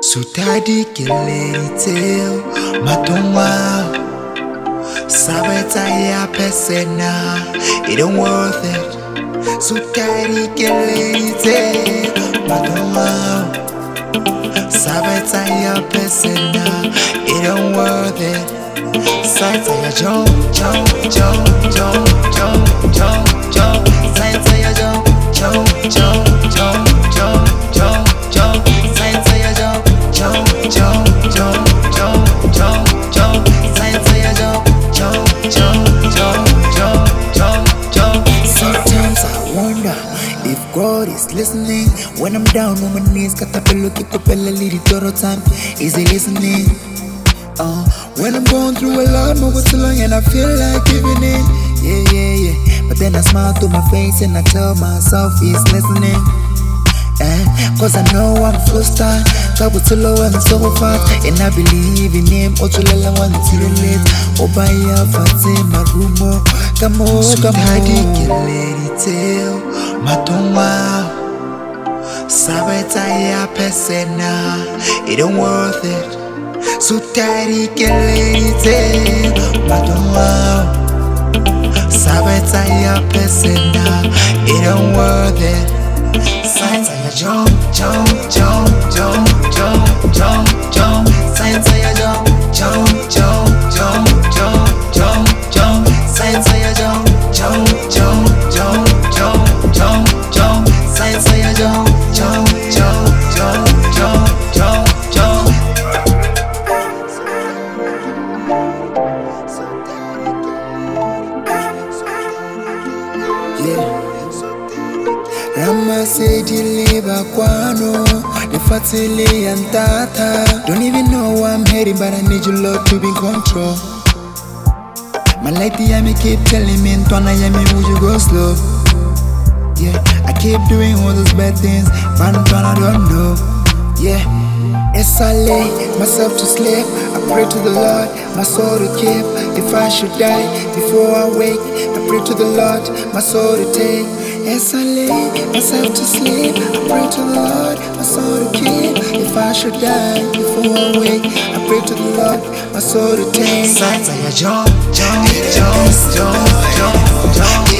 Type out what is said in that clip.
Sutadi kileritel matonwa Sabeta ya pesena It don't worth it. Sutadi kileritel matonwa Sabeta ya pesena It don't worth it Jump, jump, jump, jump, jump Saita ya jump, jump, jump, jump, jump, jump, jump Saita ya jump, jump, jump, jump, jump, jump, jump Saita ya jump, jump, jump, jump, jump, jump, jump Sometimes I wonder if God is listening When I'm down on my knees Katapelo kikopela liri toro time Is he listening? Uh, when I'm going through a lot, move too long and I feel like giving in. Yeah, yeah, yeah. But then I smile to my face and I tell myself he's listening. Eh, Cause I know I'm flustered. Trouble too low and so fast. And I believe in him. Otulala one till late. Obaya Fatima Rumo. Come on, come on. tell Matoma. Sabeta ya pesena. It don't worth it. Sutari kelete Madonna Sabeta ya pesena It don't Rama said you live aquano Nifatile and tata Don't even know where I'm heading But I need your love to be in control My lady I Yami keep telling me Ntwana Yami would you go slow Yeah, I keep doing all those bad things But Ntwana don't know Yeah Yes, I lay myself to sleep. I pray to the Lord, my soul to keep. If I should die before I wake, I pray to the Lord, my soul to take. Yes, I lay myself to sleep. I pray to the Lord, my soul to keep. If I should die before I wake, I pray to the Lord, my soul to take. Sasa ya John, jump, jump, jump, jump, John.